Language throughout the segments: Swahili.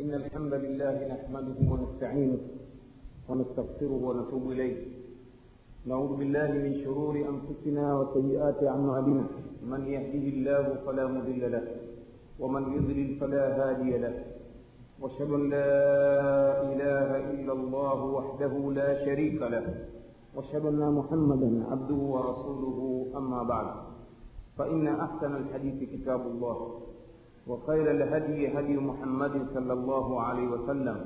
إن الحمد لله نحمده ونستعينه ونستغفره ونتوب إليه. نعوذ بالله من شرور أنفسنا وسيئات أعمالنا. من يهده الله فلا مضل له ومن يضلل فلا هادي له. وأشهد أن لا إله إلا الله وحده لا شريك له. وأشهد أن محمدا عبده ورسوله أما بعد. فإن أحسن الحديث كتاب الله. وخير الهدي هدي محمد صلى الله عليه وسلم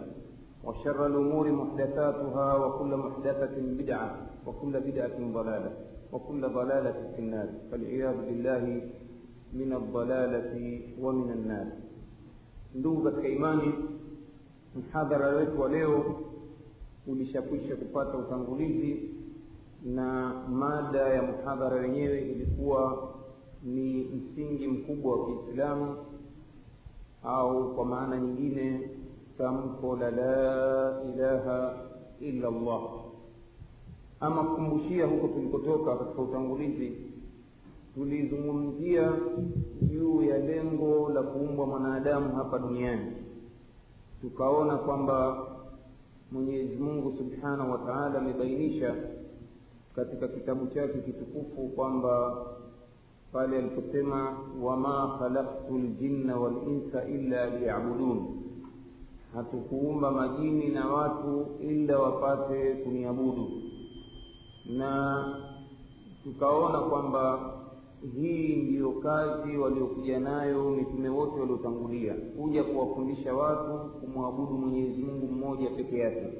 وشر الأمور محدثاتها وكل محدثة بدعة وكل بدعة ضلالة وكل ضلالة في النار. فالعياذ بالله من الضلالة ومن النار. Ndugu katika imani mhadhara wetu wa leo ulishakwisha kupata utangulizi na mada ya mhadhara wenyewe ilikuwa ni msingi mkubwa wa kiislamu au kwa maana nyingine tamko la la ilaha illa allah. Ama kukumbushia huko tulikotoka katika utangulizi tulizungumzia juu ya lengo la kuumbwa mwanadamu hapa duniani. Tukaona kwamba mwenyezi mungu subhanahu wa taala amebainisha katika kitabu chake kitukufu kwamba pale aliposema wama khalaqtu ljinna walinsa illa liyabudun. Hatukuumba majini na watu ila wapate kuniabudu. Na tukaona kwamba hii ndiyo kazi waliokuja nayo mitume wote waliotangulia kuja kuwafundisha watu kumwabudu mwenyezi mungu mmoja peke yake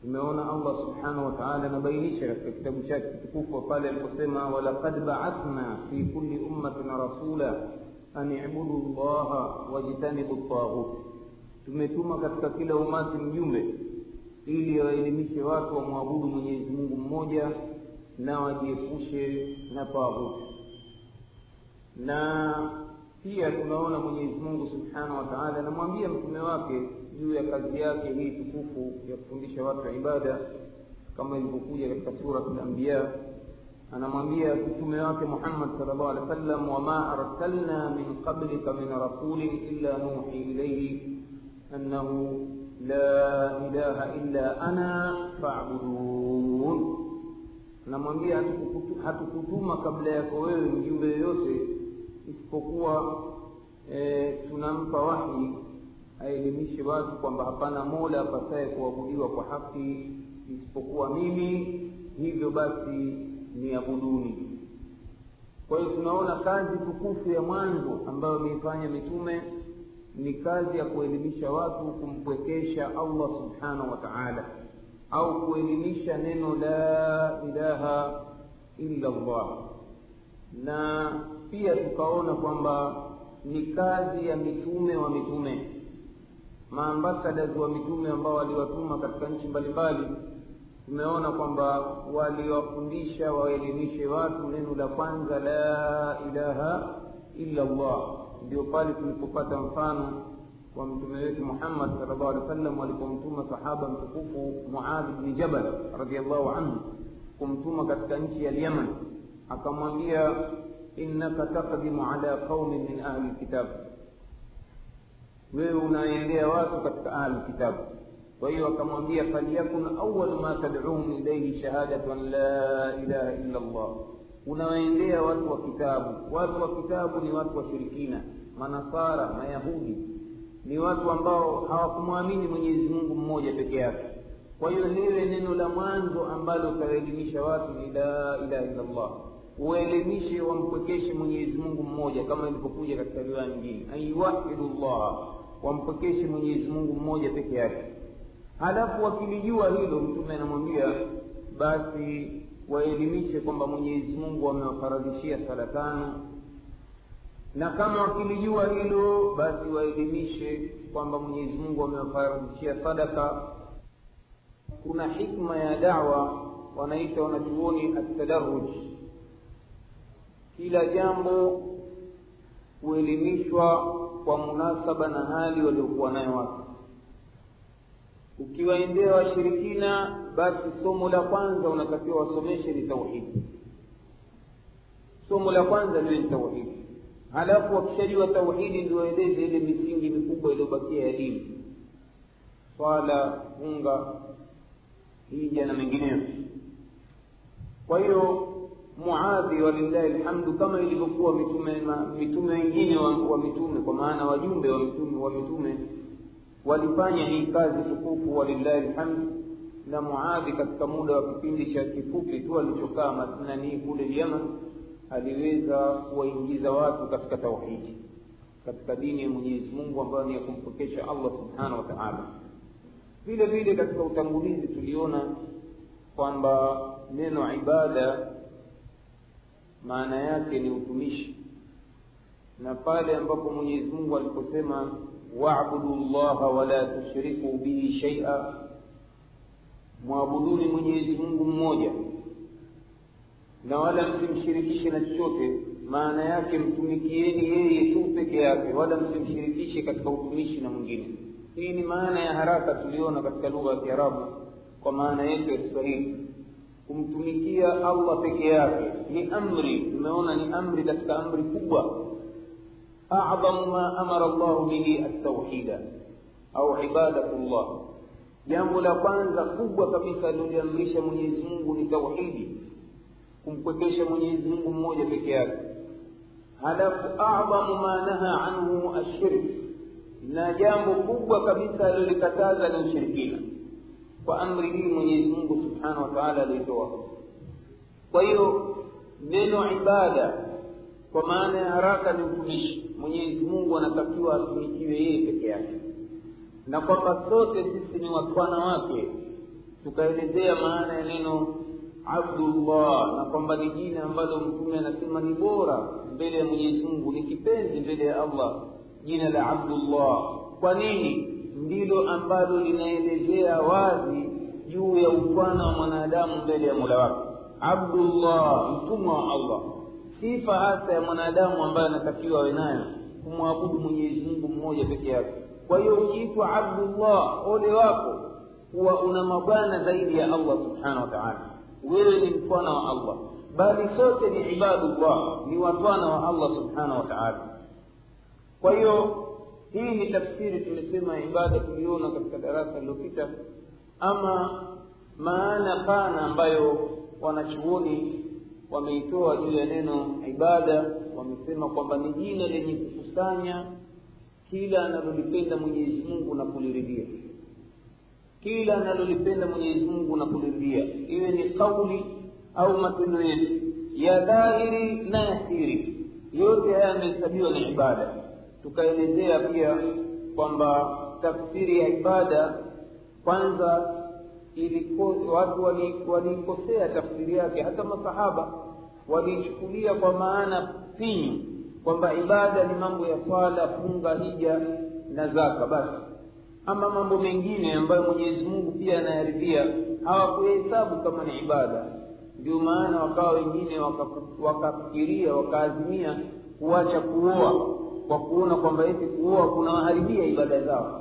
tumeona allah subhanahu wataala anabainisha katika kitabu chake kitukufu pale aliposema walaqad baathna fi kulli ummatin rasula an ibudu llaha wajtanibu taghut tumetuma katika kila umati mjumbe ili waelimishe watu wamwabudu mwenyezi mungu mmoja na wajiepushe na taghut. Na pia tunaona mwenyezi mungu subhanahu wa taala anamwambia mtume wake juu ya kazi yake hii tukufu ya kufundisha watu ibada kama ilivyokuja katika surat lambiya anamwambia mtume wake muhammad sal llahu alehi wa sallam wama arsalna min qablika min rasulin illa nuhi ilaihi annahu la ilaha illa ana fabudun anamwambia hatukutuma kabla yako wewe mjumbe yoyote isipokuwa e, tunampa wahi aelimishe watu kwamba hapana mola apasaye kuabudiwa kwa haki isipokuwa mimi hivyo basi niabuduni kwa hiyo tunaona kazi tukufu ya mwanzo ambayo ameifanya mitume ni kazi ya kuelimisha watu kumpwekesha allah subhanahu wa taala au kuelimisha neno la ilaha illa llah na pia tukaona kwamba ni kazi ya mitume wa mitume maambasadas wa mitume ambao waliwatuma katika nchi mbalimbali tumeona kwamba waliwafundisha waelimishe watu neno la kwanza la ilaha illa llah ndio pale tulipopata mfano wa mtume wetu muhammad salllahu alehi wa sallam walipomtuma sahaba mtukufu muadh bni jabal radiallahu anhu kumtuma katika nchi ya lyaman akamwambia innaka taqdimu ala qaumin min ahli lkitab wewe unaendea watu katika ahlu kitabu. Kwa hiyo akamwambia falyakun awalu ma tadcuhum ilaihi shahadatu la ilaha illa llah unawaendea watu wa kitabu. Watu wa kitabu ni watu washirikina manasara mayahudi. Ni watu ambao hawakumwamini mwenyezi mungu mmoja peke yake. Kwa hiyo liwe neno la mwanzo ambalo utawaelimisha watu ni la ilaha illa llah uwaelimishe wampwekeshe mwenyezi mungu mmoja kama ilivyokuja katika riwaya nyingine. Anyuwahidu llaha wampwekeshe mwenyezi mungu mmoja peke yake. Halafu wakilijua hilo mtume anamwambia basi waelimishe kwamba mwenyezi mungu amewafaradhishia sala tano. Na kama wakilijua hilo basi waelimishe kwamba mwenyezi mungu amewafaradhishia sadaka. Kuna hikma ya dawa wanaita wanachuoni atadaruj kila jambo huelimishwa kwa munasaba na hali waliokuwa nayo watu. Ukiwaendea washirikina basi somo la kwanza unatakiwa wasomeshe ni tauhidi somo la kwanza liwe ni tauhidi halafu wakishajua tauhidi ndio waeleze ile misingi mikubwa iliyobakia ya dini. Swala funga hija na mengineyo. Kwa hiyo muadhi walillahi lhamdu kama ilivyokuwa mitume mitume wengine wa, wa mitume kwa maana wajumbe wa mitume wa mitume walifanya hii kazi tukufu walillahi lhamdu na muadhi katika muda wa kipindi cha kifupi tu alichokaa masnani kule yaman aliweza kuwaingiza watu katika tauhidi katika dini ya mwenyezi mungu ambayo ni ya kumpokesha allah subhanahu wa taala. Vile vile katika utangulizi tuliona kwamba neno ibada maana yake ni utumishi. Na pale ambapo mwenyezi mungu aliposema wabudu llaha wala tushriku bihi shaia mwabuduni mwenyezi mungu mmoja. Na wala msimshirikishe na chochote maana yake mtumikieni yeye tu peke yake wala msimshirikishe katika utumishi na mwingine. Hii ni maana ya haraka tuliona katika lugha ya kiarabu kwa maana yetu ya kiswahili kumtumikia allah peke yake ni amri. Tumeona ni amri katika amri kubwa. Adhamu ma amara llahu bihi altauhida au ibadatu llah jambo la kwanza kubwa kabisa aliloliamrisha mwenyezi mungu ni tauhidi kumpwekesha mwenyezi mungu mmoja peke yake. Halafu adhamu ma naha anhu ashirk na jambo kubwa kabisa alilolikataza ni ushirikina kwa amri hii mwenyezi mungu subhanahu wa taala aliyotoa. kwa hiyo neno ibada kwa maana ya haraka ni utumishi. Mwenyezi mungu anatakiwa atumikiwe yeye peke yake. Na kwamba sote sisi ni watwana wake tukaelezea maana ya neno abdullah na kwamba ni jina ambalo mtume anasema ni bora mbele ya mwenyezi mungu ni kipenzi mbele ya allah jina la abdullah. Kwa nini ndilo ambalo linaelezea wazi juu ya utwana wa mwanadamu mbele ya mola wake. Abdullah mtumwa wa allah. Sifa hasa ya mwanadamu ambayo anatakiwa awe nayo kumwabudu mwenyezi mungu mmoja peke yake. Kwa hiyo ukiitwa abdullah ole wako huwa una mabwana zaidi ya allah subhanahu wa taala. Wewe ni mtwana wa allah. Bali sote ni ibadullah ni watwana wa allah subhanahu wa taala. Kwa hiyo hii ni tafsiri tumesema ibada tuliona katika darasa lililopita. Ama maana pana ambayo wanachuoni wameitoa juu ya neno ibada wamesema kwamba ni jina lenye kukusanya kila analolipenda mwenyezi mungu na kuliridhia. Kila analolipenda mwenyezi mungu na kuliridhia. Iwe ni kauli au matendo yetu ya dhahiri na ya siri yote haya yamehesabiwa ni ibada tukaelezea pia kwamba tafsiri ya ibada kwanza iliko, watu waliikosea wali tafsiri yake. Hata masahaba waliichukulia kwa maana finyu kwamba ibada ni mambo ya swala funga hija na zaka basi. Ama mambo mengine ambayo mwenyezi mungu pia anayaridhia hawakuhesabu kama ni ibada. Ndio maana wakawa wengine wakafikiria wakaazimia kuacha kuoa kwa kuona kwamba eti kuoa kunawaharibia ibada zao.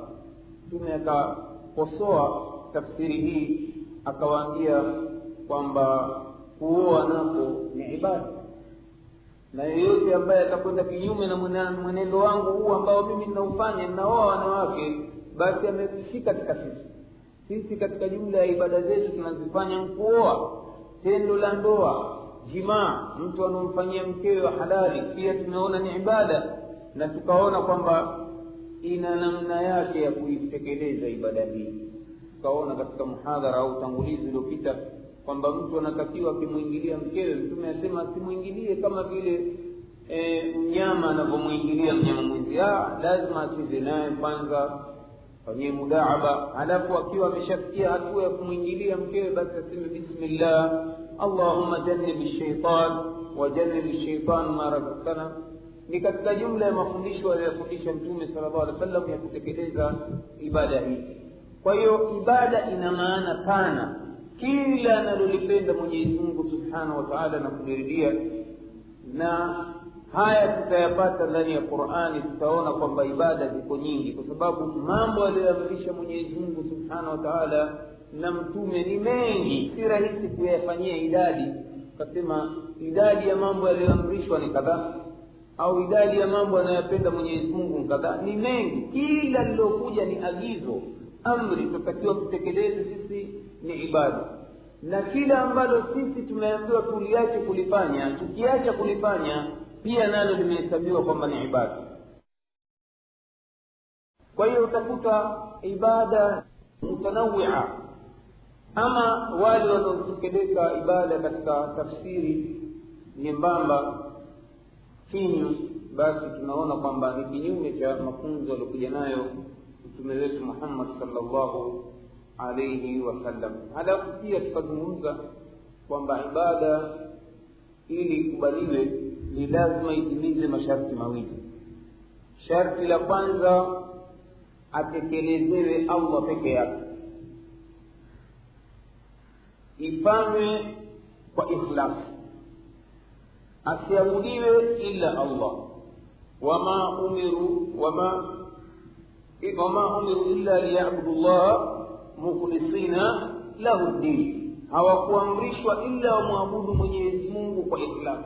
Mtume akakosoa tafsiri hii akawaambia kwamba kuoa nako ni ibada. Na yeyote ambaye atakwenda kinyume na mwenendo wangu huu ambao mimi ninaufanya ninaoa wanawake basi ameishi katika sisi. Sisi katika jumla ya ibada zetu tunazifanya nkuoa tendo la ndoa jimaa mtu anaomfanyia mkewe wa halali pia tumeona ni ibada na tukaona kwamba ina namna yake ya kuitekeleza ibada hii. Tukaona katika muhadhara au utangulizi uliopita kwamba mtu anatakiwa akimwingilia mkewe mtume asema asimwingilie kama vile e, mnyama anavyomwingilia mnyama mwenzi lazima acheze naye kwanza fanyie mudaaba halafu akiwa ameshafikia hatua ya kumwingilia mkewe basi aseme bismillah allahumma jannibi shaitan wajannibi shaitan ma razaktana ni katika jumla ya mafundisho aliyofundisha mtume sala llahu alih wa ya kutekeleza ibada hii. Kwa hiyo ibada ina maana pana. Kila analolipenda mwenyezi mungu subhanahu wa taala na kuliridia na haya tutayapata ndani ya qurani tutaona kwamba ibada ziko nyingi. Kwa sababu mambo aliyoamrisha mwenyezi mungu subhanahu wa taala na mtume ni mengi. Si rahisi kuyafanyia idadi. Ukasema idadi ya mambo yaliyoamrishwa ni kadhaa au idadi ya mambo anayopenda mwenyezi mungu kadhaa. Ni mengi. Kila lilokuja ni agizo. Amri tunatakiwa tutekeleze sisi ni ibada. Na kila ambalo sisi tumeambiwa tuliache kulifanya tukiacha kulifanya pia nalo limehesabiwa kwamba ni ibada. Kwa hiyo utakuta ibada mutanawia ama wale wanaotekeleza ibada katika tafsiri nyembamba finyu basi tunaona kwamba ni kinyume cha mafunzo aliokuja nayo mtume wetu muhammad salllahu alaihi wasallam halafu pia tukazungumza kwamba ibada ili ikubaliwe ni lazima itimize masharti mawili. Sharti la kwanza atekelezewe allah peke yake. Ifanywe kwa ikhlasi asiabudiwe illa allah. Wama umiru wama wama umiru illa liyabudu llaha mukhlisina lahu ddin hawakuamrishwa illa wamwabudu mwenyezi mungu kwa islam.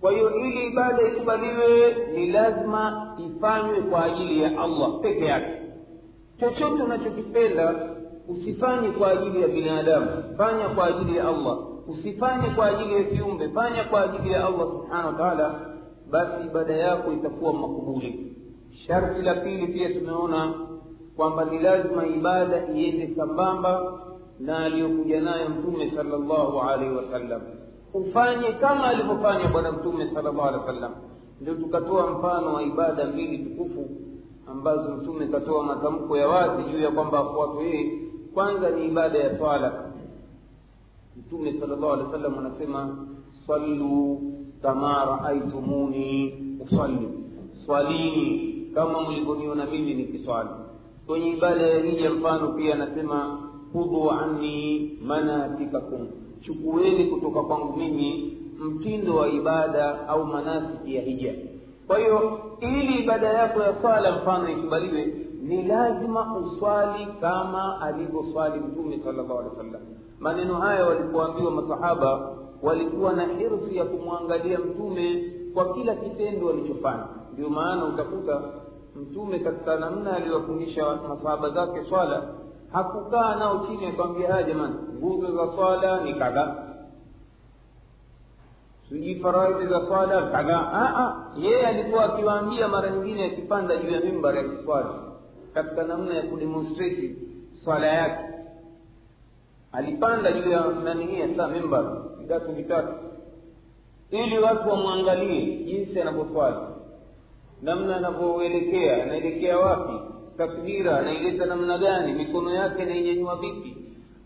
Kwa hiyo ili ibada ikubaliwe ni lazima ifanywe kwa ajili ya allah peke yake. Chochote unachokipenda usifanye kwa ajili ya binadamu. Fanya kwa ajili ya allah usifanye kwa ajili ya viumbe fanya kwa ajili ya allah subhanahu wa taala basi ibada yako itakuwa makubuli. Sharti la pili pia tumeona kwamba ni lazima ibada iende sambamba na aliyokuja nayo mtume salllahu alaihi wasallam. Ufanye kama alivyofanya bwana mtume salllahu alehi wasallam. Ndio tukatoa mfano wa ibada mbili tukufu ambazo mtume katoa matamko ya wazi juu ya kwamba afuatwe yeye kwanza ni ibada ya swala mtume salllahu alehi wasallam anasema sallu kama raaitumuni usalli. Swalini kama mlivyoniona mimi nikiswali. Kwenye ibada ya hija mfano pia anasema khudhu anni manasikakum. Chukueni kutoka kwangu mimi mtindo wa ibada au manasiki ya hija. Kwa hiyo ili ibada yako ya swala mfano ikubaliwe ni lazima uswali kama alivyoswali mtume salllah alehi wasallam. Maneno haya walipoambiwa masahaba walikuwa na hirsi ya kumwangalia mtume kwa kila kitendo alichofanya ndio maana utakuta mtume katika namna aliyowafundisha masahaba zake swala hakukaa nao chini akawambia haya jamani nguzo za swala ni kadhaa. Sijui faraidi za swala kadhaa. Yeye alikuwa akiwaambia mara nyingine akipanda juu ya mimbar ya kiswali katika namna ya kudemonstrate swala yake. Alipanda juu ya nanihia saa mimbar vitatu vitatu ili watu wamwangalie jinsi anavyoswali namna anavyoelekea anaelekea wapi takbira anaileta namna gani mikono yake anainyanyua vipi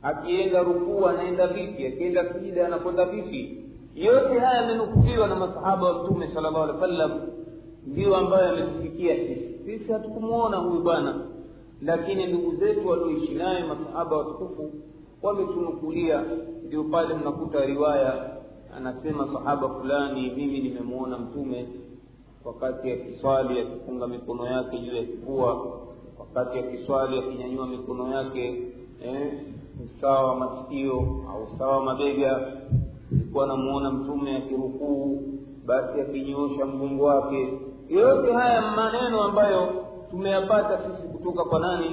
akienda rukuu anaenda vipi akienda sijida anakwenda vipi. Yote haya yamenukuliwa na masahaba wa mtume sala llahu alehi wa sallam ndio ambayo yametufikia sisi. Sisi hatukumuona huyu bwana lakini ndugu zetu walioishi naye masahaba watukufu wametunukulia. Ndio pale mnakuta riwaya anasema sahaba fulani mimi nimemuona mtume wakati akiswali akifunga mikono yake juu ya kifua wakati akiswali akinyanyua mikono yake eh, usawa wa masikio au usawa wa mabega. Alikuwa anamuona mtume akirukuu basi akinyoosha mgongo wake yote haya maneno ambayo tumeyapata sisi kutoka kwa nani?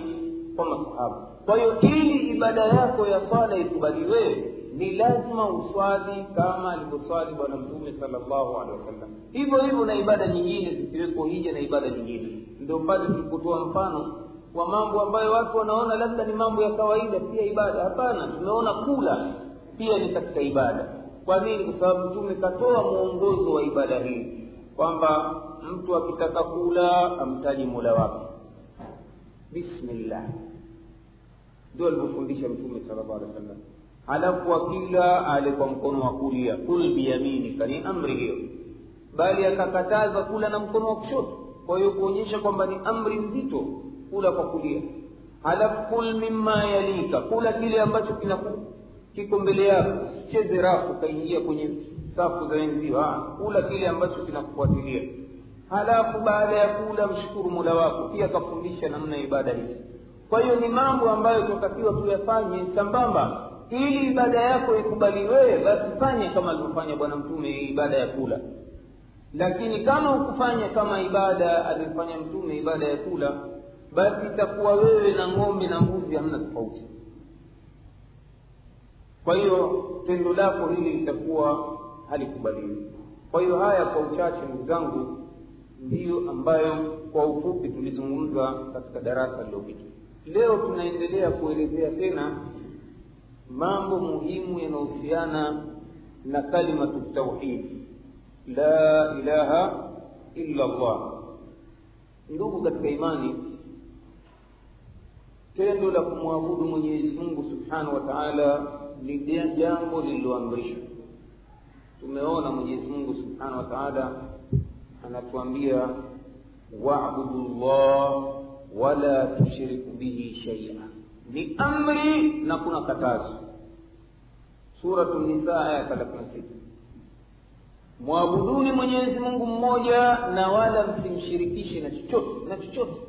Kwa masahaba. Kwa hiyo ili ibada yako ya swala ikubaliwe ni lazima uswali kama alivyoswali bwana mtume salllahu alehi wasallam. Hivyo hivyo na ibada nyingine zikiweko hija na ibada nyingine. Ndio pale tulipotoa mfano wa mambo ambayo watu wanaona labda ni mambo ya kawaida pia ibada. Hapana tumeona kula pia ni katika ibada. Kwa nini? Kwa sababu mtume katoa mwongozo wa ibada hii kwamba mtu akitaka kula amtaji mola wake. Bismillah. Ndio alivyofundisha mtume sallallahu alaihi wasallam. Halafu akila ale kwa mkono wa kulia. Kul biyaminika ni amri hiyo. Bali akakataza kula na mkono wa kushoto. Kwa hiyo kuonyesha kwamba ni amri nzito kula kwa kulia. Halafu kul mima yalika kula kile ambacho kinaku kiko mbele yako. Usicheze rafu ukaingia kwenye safu za wenzio kula kile ambacho kinakufuatilia halafu baada ya kula mshukuru mula wako pia akafundisha namna ibada hizi. Kwa hiyo ni mambo ambayo tunatakiwa tuyafanye sambamba. Ili ibada yako ikubaliwe basi fanye kama alivyofanya bwana mtume ibada ya kula. Lakini kama ukufanya kama ibada aliyofanya mtume ibada ya kula basi itakuwa wewe na ng'ombe na mbuzi hamna tofauti. Kwa hiyo tendo lako hili litakuwa halikubaliwi. Kwa hiyo haya kwa uchache ndugu zangu ndiyo ambayo kwa ufupi tulizungumza katika darasa lililopita. Leo tunaendelea kuelezea tena mambo muhimu yanayohusiana na kalimatu tauhid. La ilaha illa allah ndugu katika imani tendo la kumwabudu mwenyezi mungu subhanahu wa taala ni jambo lililoamrishwa. Tumeona mwenyezi mungu subhanahu wa taala anatuambia wabudu llah wala tushriku bihi shaia ni amri na kuna katazo. Suratu nisa aya thelathini sita. Mwabuduni mwenyezi mungu mmoja na wala msimshirikishe na chochote na chochote.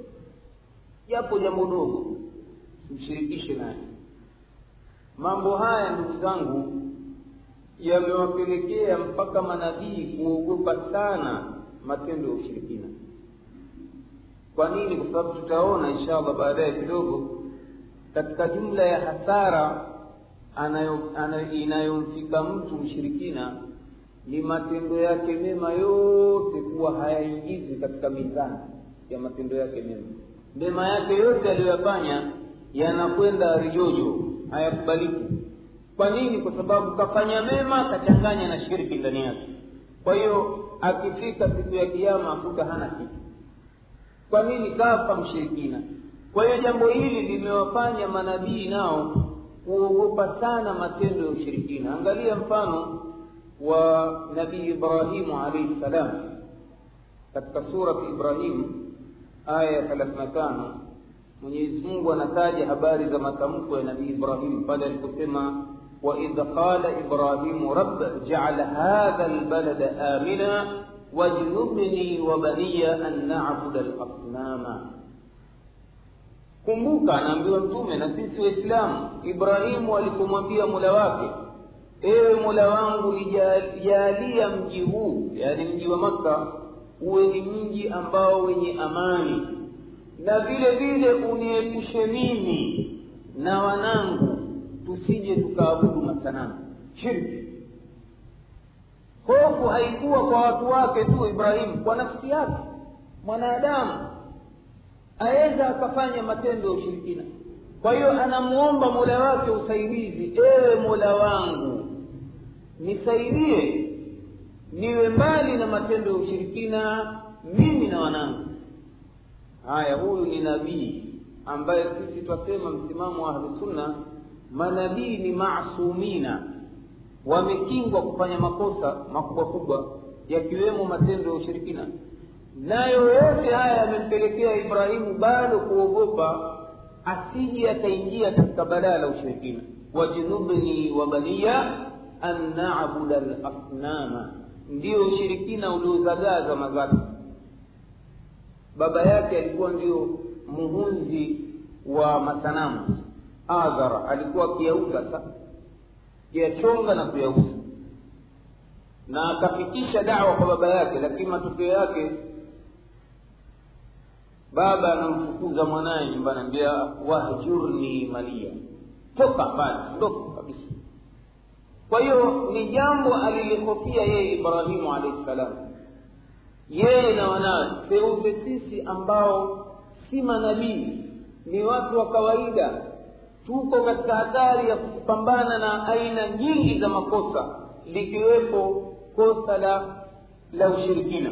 Japo jambo dogo msimshirikishe naye. Mambo haya ndugu zangu yamewapelekea mpaka manabii kuogopa sana matendo ya ushirikina. Kwa nini? Kwa sababu tutaona insha allah baadaye kidogo katika jumla ya hasara inayomfika mtu mshirikina ni matendo yake mema yote kuwa hayaingizi katika mizani ya matendo yake mema. Mema yake yote aliyoyafanya yanakwenda rijojo hayakubaliki. Kwa nini? Kwa sababu kafanya mema kachanganya na shirki ndani yake kwa hiyo akifika siku ya kiama akuta hana kitu. Kwa nini? Kafa mshirikina. Kwa hiyo jambo hili limewafanya manabii nao kuogopa sana matendo ya ushirikina. Angalia mfano wa nabii ibrahimu alaihi salam katika surati ibrahimu aya ya thelathini na tano. Mwenyezi mungu anataja habari za matamko ya nabii ibrahim pale aliposema وإذ قال إبراهيم رب جعل هذا البلد آمنا واجنبني وبني أن نعبد الأصنام. كمبوكا نعبد أنتم نسيس الإسلام إبراهيم ولكم أبي ملواك إيه ملوان يالي أمجهو يعني مجي ومكة وإذ منجي أمباوين أماني na vile vile uniepushe mimi na wanangu. Tusije tukaabudu masanamu shirki. Hofu haikuwa kwa watu wake tu ibrahimu kwa nafsi yake. Mwanadamu aweza akafanya matendo ya ushirikina. Kwa hiyo anamwomba mola wake usaidizi. Ewe mola wangu nisaidie niwe mbali na matendo ya ushirikina mimi na wanangu. Haya huyu ni nabii ambaye sisi twasema msimamo wa ahlusunna manabii ni masumina wamekingwa kufanya makosa makubwa kubwa yakiwemo matendo ya ushirikina. Nayo yote haya yamempelekea ibrahimu bado kuogopa asije ataingia katika balaa la ushirikina. Wajnubni wa baniya an nabuda lasnama ndio ushirikina uliozagaa zama zake baba yake alikuwa ndio muhunzi wa masanamu adhara alikuwa akiyauza sa kuyachonga na kuyauza. Na akafikisha dawa kwa baba yake lakini matokeo yake baba anamfukuza mwanaye nyumbani ambia wahjurni malia toka mbali ndoka kabisa. Kwa hiyo ni jambo alilihofia yeye ibrahimu alaihi salam. Yeye na wanawe seuze sisi ambao si manabii ni watu wa kawaida tuko katika hatari ya kupambana na aina nyingi za makosa likiwepo kosa la la ushirikina.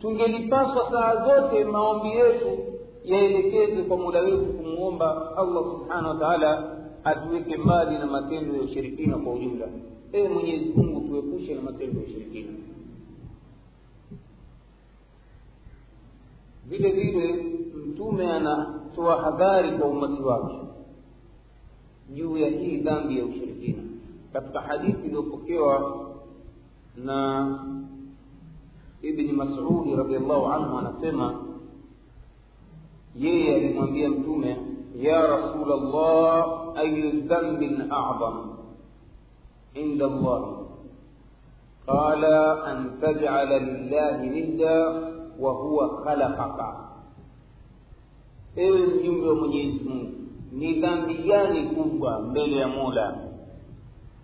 Tungelipaswa saa zote maombi yetu yaelekezwe kwa mula wetu kumwomba allah subhanahu wa taala atuweke mbali na matendo ya ushirikina kwa ujumla. Ewe mwenyezi mungu tuepushe na matendo ya ushirikina. Vile vile mtume anatoa hadhari kwa umati wake juu ya hii dhambi ya ushirikina katika hadithi iliyopokewa na ibni masudi radiallahu anhu anasema yeye alimwambia mtume ya rasul llah ayu dhambin acdam inda llahi qala an tajala lillahi nidda wa huwa khalaqaka ewe mjumbe wa mwenyezi mungu ni dhambi gani kubwa mbele ya mola?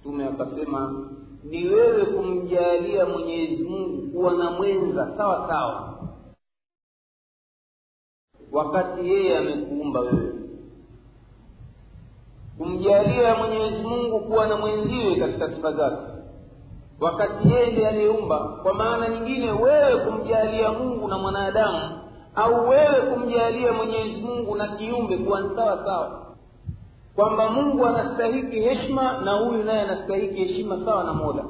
Mtume akasema ni wewe kumjalia mwenyezi mungu kuwa na mwenza sawa sawa. Wakati yeye amekuumba wewe. Kumjalia mwenyezi mungu kuwa na mwenziwe katika sifa zake. Wakati yeye ndiye aliyeumba kwa maana nyingine wewe kumjalia mungu na mwanadamu au wewe kumjalia mwenyezi mungu na kiumbe kuwa ni sawa sawa. Kwamba mungu anastahiki heshima na huyu naye anastahiki heshima sawa na mola.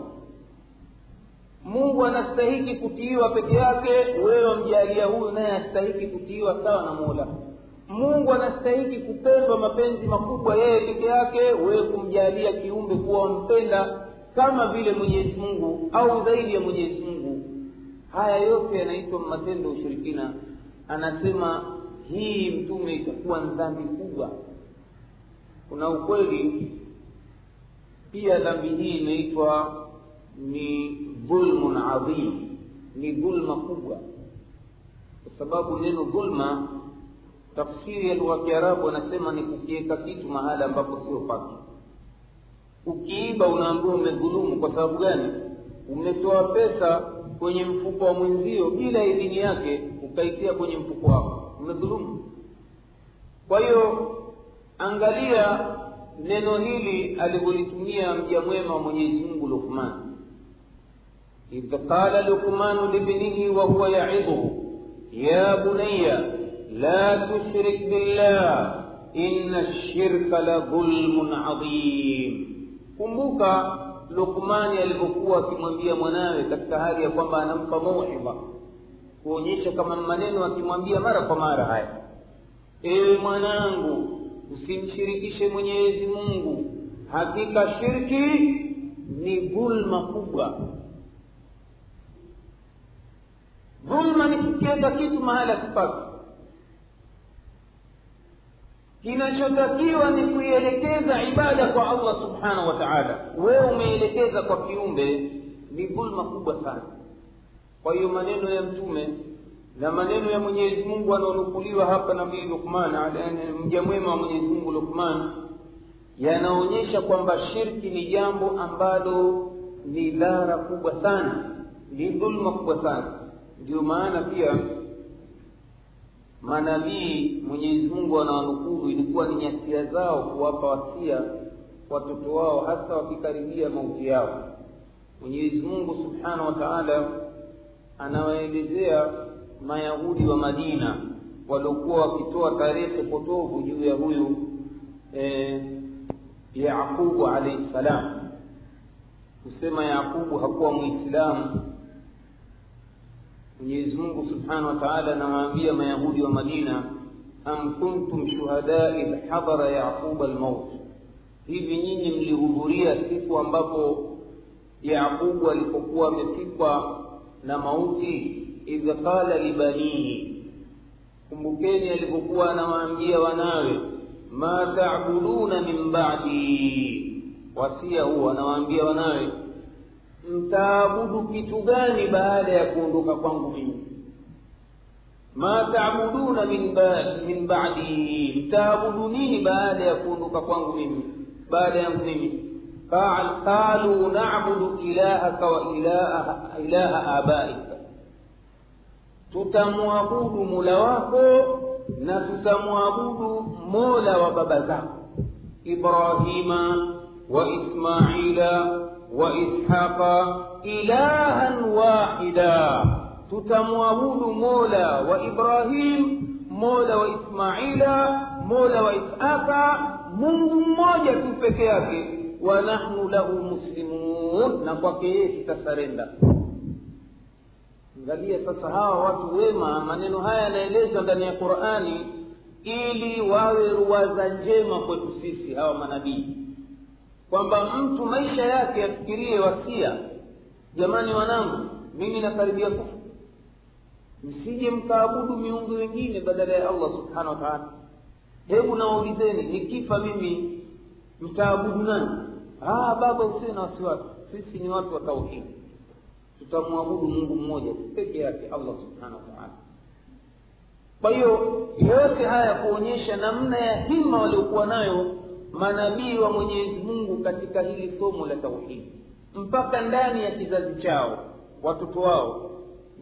Mungu anastahiki kutiiwa peke yake wewe wamjalia huyu naye anastahiki kutiiwa sawa na mola. Mungu anastahiki kupendwa mapenzi makubwa yeye peke yake wewe kumjalia kiumbe kuwa wampenda kama vile mwenyezi mungu au zaidi ya mwenyezi mungu. Haya yote yanaitwa matendo ya ushirikina anasema hii mtume itakuwa dhambi kubwa. Kuna ukweli pia dhambi hii imeitwa ni dhulmun adhim ni dhulma kubwa. Kwa sababu neno dhulma tafsiri ya lugha kiarabu anasema ni kukiweka kitu mahala ambapo sio pake. Ukiiba unaambiwa umedhulumu. Kwa sababu gani? Umetoa pesa kwenye mfuko wa mwenzio bila idhini yake ukaitia kwenye mfuko wako. Umedhulumu kwa hiyo angalia neno hili alivyolitumia mja mwema wa mwenyezi mungu lukman idh qala lukmanu libnihi wahuwa yaidhuhu ya bunaya la tushrik billah in lshirka la dhulmun adhim kumbuka lukmani alivyokuwa akimwambia mwanawe katika hali ya kwamba anampa mauidha kuonyesha kama maneno akimwambia mara kwa mara haya ewe mwanangu usimshirikishe mwenyezi mungu. Hakika shirki ni dhulma kubwa. Dhulma ni kukiweka kitu mahala sipaki kinachotakiwa ni kuielekeza ibada kwa allah subhanahu wa taala. Wewe umeelekeza kwa kiumbe ni dhulma kubwa sana. Kwa hiyo maneno ya mtume na maneno ya mwenyezi mungu anaonukuliwa hapa nabii lukman mja mwema wa mwenyezi mungu lukman yanaonyesha kwamba shirki ni jambo ambalo ni dhara kubwa sana ni dhulma kubwa sana. Ndio maana pia manabii mwenyezi mungu anawanukuru ilikuwa ni nyasia zao kuwapa wasia watoto wao hasa wakikaribia mauti yao. Mwenyezi mungu subhanahu wa taala anawaelezea mayahudi wa madina waliokuwa wakitoa tarehe potovu juu ya huyu e, yaqubu alaihi ssalam kusema yaqubu hakuwa mwislamu mwenyezi mungu subhanahu wa taala anawaambia mayahudi wa madina am kuntum shuhadai idh hadara yaquba almaut hivi nyinyi mlihudhuria siku ambapo yaqubu alipokuwa amefikwa na mauti? Idh qala libanihi kumbukeni alipokuwa anawaambia wanawe ma tabuduna min badi. Wasia huo anawaambia wanawe mtaabudu kitu gani baada ya kuondoka kwangu mimi ma taabuduna min, ba, min badi mtaabudu nini baada ya kuondoka kwangu mimi baada yangu mimi qalu nabudu ilahaka wa ilaha, ilaha abaika tutamwabudu mola wako na tutamwabudu mola wa baba zako ibrahima wa ismaila ishaqa ilahan wahida. Tutamwabudu mola wa ibrahim mola wa ismaila mola wa ishaqa mungu mmoja tu peke yake. Wa nahnu lahu muslimun na kwake yeye tutasarenda. Angalia sasa hawa watu wema maneno haya yanaelezwa ndani ya qurani ili wawe ruwaza njema kwetu sisi hawa manabii kwamba mtu maisha yake afikirie wasia jamani wanangu mimi nakaribia kufa. Msije mkaabudu miungu wengine badala ya allah subhanahu wa taala. Hebu nawaulizeni nikifa mimi mtaabudu nani? Ah baba usiwe na wasiwasi. Sisi ni watu wa tauhidi tutamwabudu mungu mmoja peke yake allah subhanahu wa taala. Kwa hiyo yote haya kuonyesha namna ya hima waliokuwa nayo manabii wa mwenyezi mungu katika hili somo la tauhidi mpaka ndani ya kizazi chao watoto wao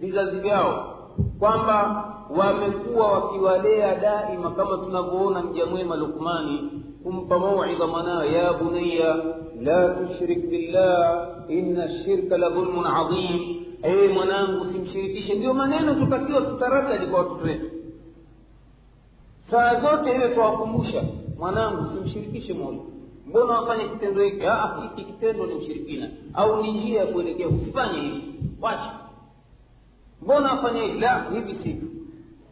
vizazi vyao kwamba wamekuwa wakiwalea daima kama tunavyoona mja mwema lukmani kumpa mauidha mwanawe ya bunaya la tushrik billah inna shirka la dhulmun adhim ee mwanangu usimshirikishe. Ndio maneno tutakiwa tutaradadi kwa watoto wetu. Saa zote ile twawakumbusha mwanangu simshirikishe mola mbona wafanye kitendo hiki hiki kitendo ni ushirikina au ni njia ya kuelekea usifanye hivi wacha mbona wafanye hivi la hivi sivyo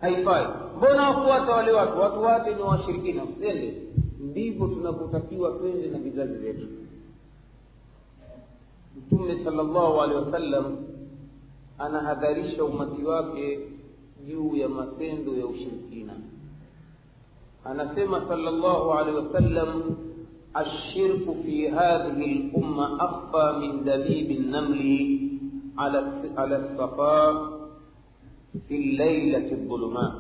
haifai mbona wafuata wale watu watu wate ni washirikina usende ndivyo tunavyotakiwa twende na vizazi vyetu mtume sala llahu alehi wasallam anahadharisha umati wake juu ya matendo ya ushirikina anasema sala llahu alehi wasallam الشرك في هذه الأمة أخفى من دبيب النمل على على الصفاء في الليلة الظلمات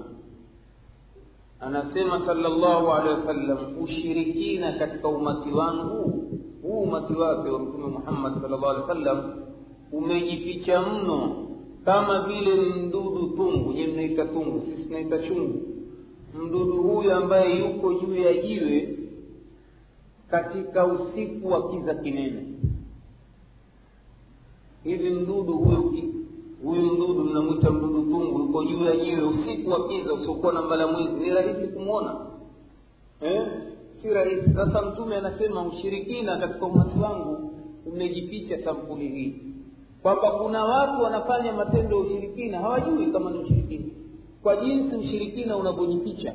anasema sallallahu alaihi wasallam ushirikina katika umati wangu huu umati wake wa mtume muhammad sallallahu alaihi wasallam umejificha mno kama vile mdudu tungu nyewe mnaita tungu sisi tunaita chungu mdudu huyu ambaye yuko juu ya jiwe katika usiku wa kiza kinene. Hivi mdudu huyu huyu mdudu mnamwita mdudu tungu yuko juu ya jiwe usiku wa kiza usiokuwa na mbala mwizi. Ni rahisi kumwona eh? si rahisi. Sasa mtume anasema ushirikina katika umati wangu umejificha sampuli hii. Kwamba kuna watu wanafanya matendo ya ushirikina hawajui kama ni ushirikina kwa jinsi ushirikina unavyojificha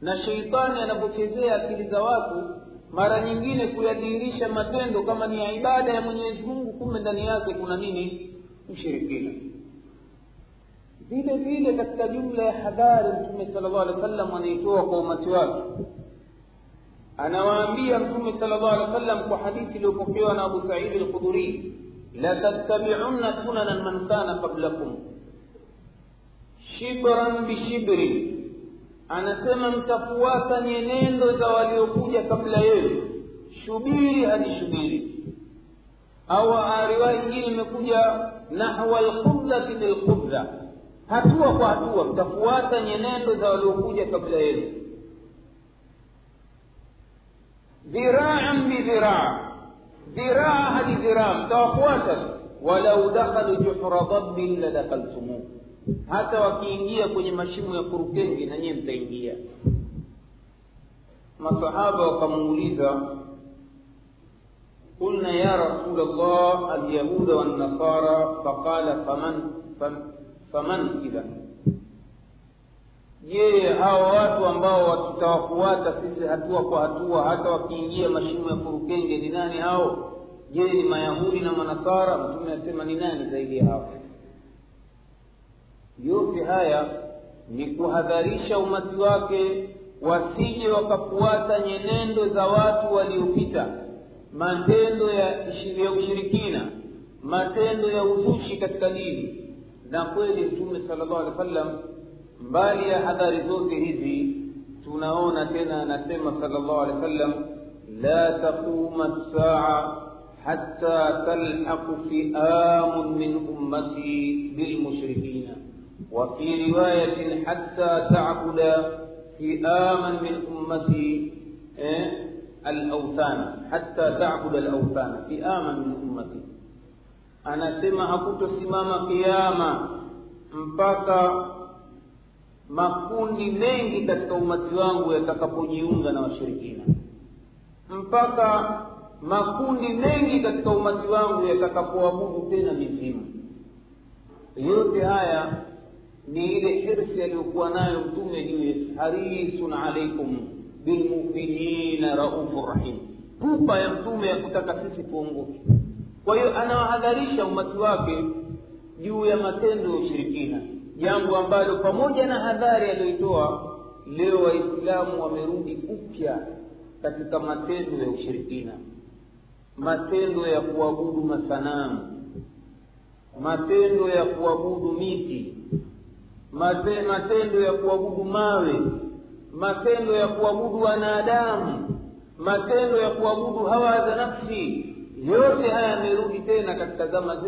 na sheitani anapochezea akili za watu mara nyingine kuyadhihirisha matendo kama ni ya ibada ya mwenyezi mungu kumbe ndani yake kuna nini? Ushirikina. Vile vile katika jumla ya hadhari mtume sala llahu alehi wa sallam anaitoa kwa umati wake. Anawaambia mtume sala llahu alehi wa sallam kwa hadithi iliyopokewa na abu saidi lkhudhuri latattabiunna sunana man kana qablakum شبرا بشبر. أنا سمم تفواتا ينيند زوالي وكوجة قبل يوم شبيري هذه شبيري أو رواية جيل مكوجة نحو القبلة للقبلة هاتوا فاتوا تفواتا ينيند زوالي وكوجة قبل يوم ذراعا بذراع ذراع هذه ذراع تفواتا ولو دخل جحر ضب لدخلتموه hata wakiingia kwenye mashimo ya kurukenge na nyiye mtaingia. Masahaba wakamuuliza qulna ya rasul llah alyahuda wannasara? Faqala faman faman idha? Je hawa watu ambao tutawafuata sisi hatua kwa hatua hata wakiingia mashimo ya kurukenge ni nani hao? Je ni mayahudi na manasara? Mtume asema ni nani zaidi ya hao yote haya ni kuhadharisha umati wake wasije wakafuata nyenendo za watu waliopita. Matendo ya, ushirikina matendo ya uzushi katika dini. Na kweli mtume sala llahu alehi wa sallam mbali ya hadhari zote hizi tunaona tena anasema sala llahu alehi wa sallam la taquma saa hatta talhaqu fiamun min ummati bilmushrikina وفي رواية حتى تعبد فئاما من أمتي الأوثان حتى تعبد الأوثان فئاما من أمتي anasema hakutosimama kiama mpaka makundi mengi katika umati wangu yatakapojiunga na washirikina mpaka makundi mengi katika umati wangu yatakapoabudu tena mizimu yote haya ni ile hirsi aliyokuwa nayo mtume juu harisun alaikum bilmuminina raufu rahim. Pupa ya mtume ya kutaka sisi tuongoke. Kwa hiyo anawahadharisha umati wake juu ya matendo ya ushirikina. Jambo ambalo pamoja na hadhari aliyoitoa leo waislamu wamerudi upya katika matendo ya ushirikina. Matendo ya kuabudu masanamu. Matendo ya kuabudu miti mate, matendo ya kuabudu mawe matendo ya kuabudu wanadamu matendo ya kuabudu hawa za nafsi yote haya yamerudi tena katika zama zetu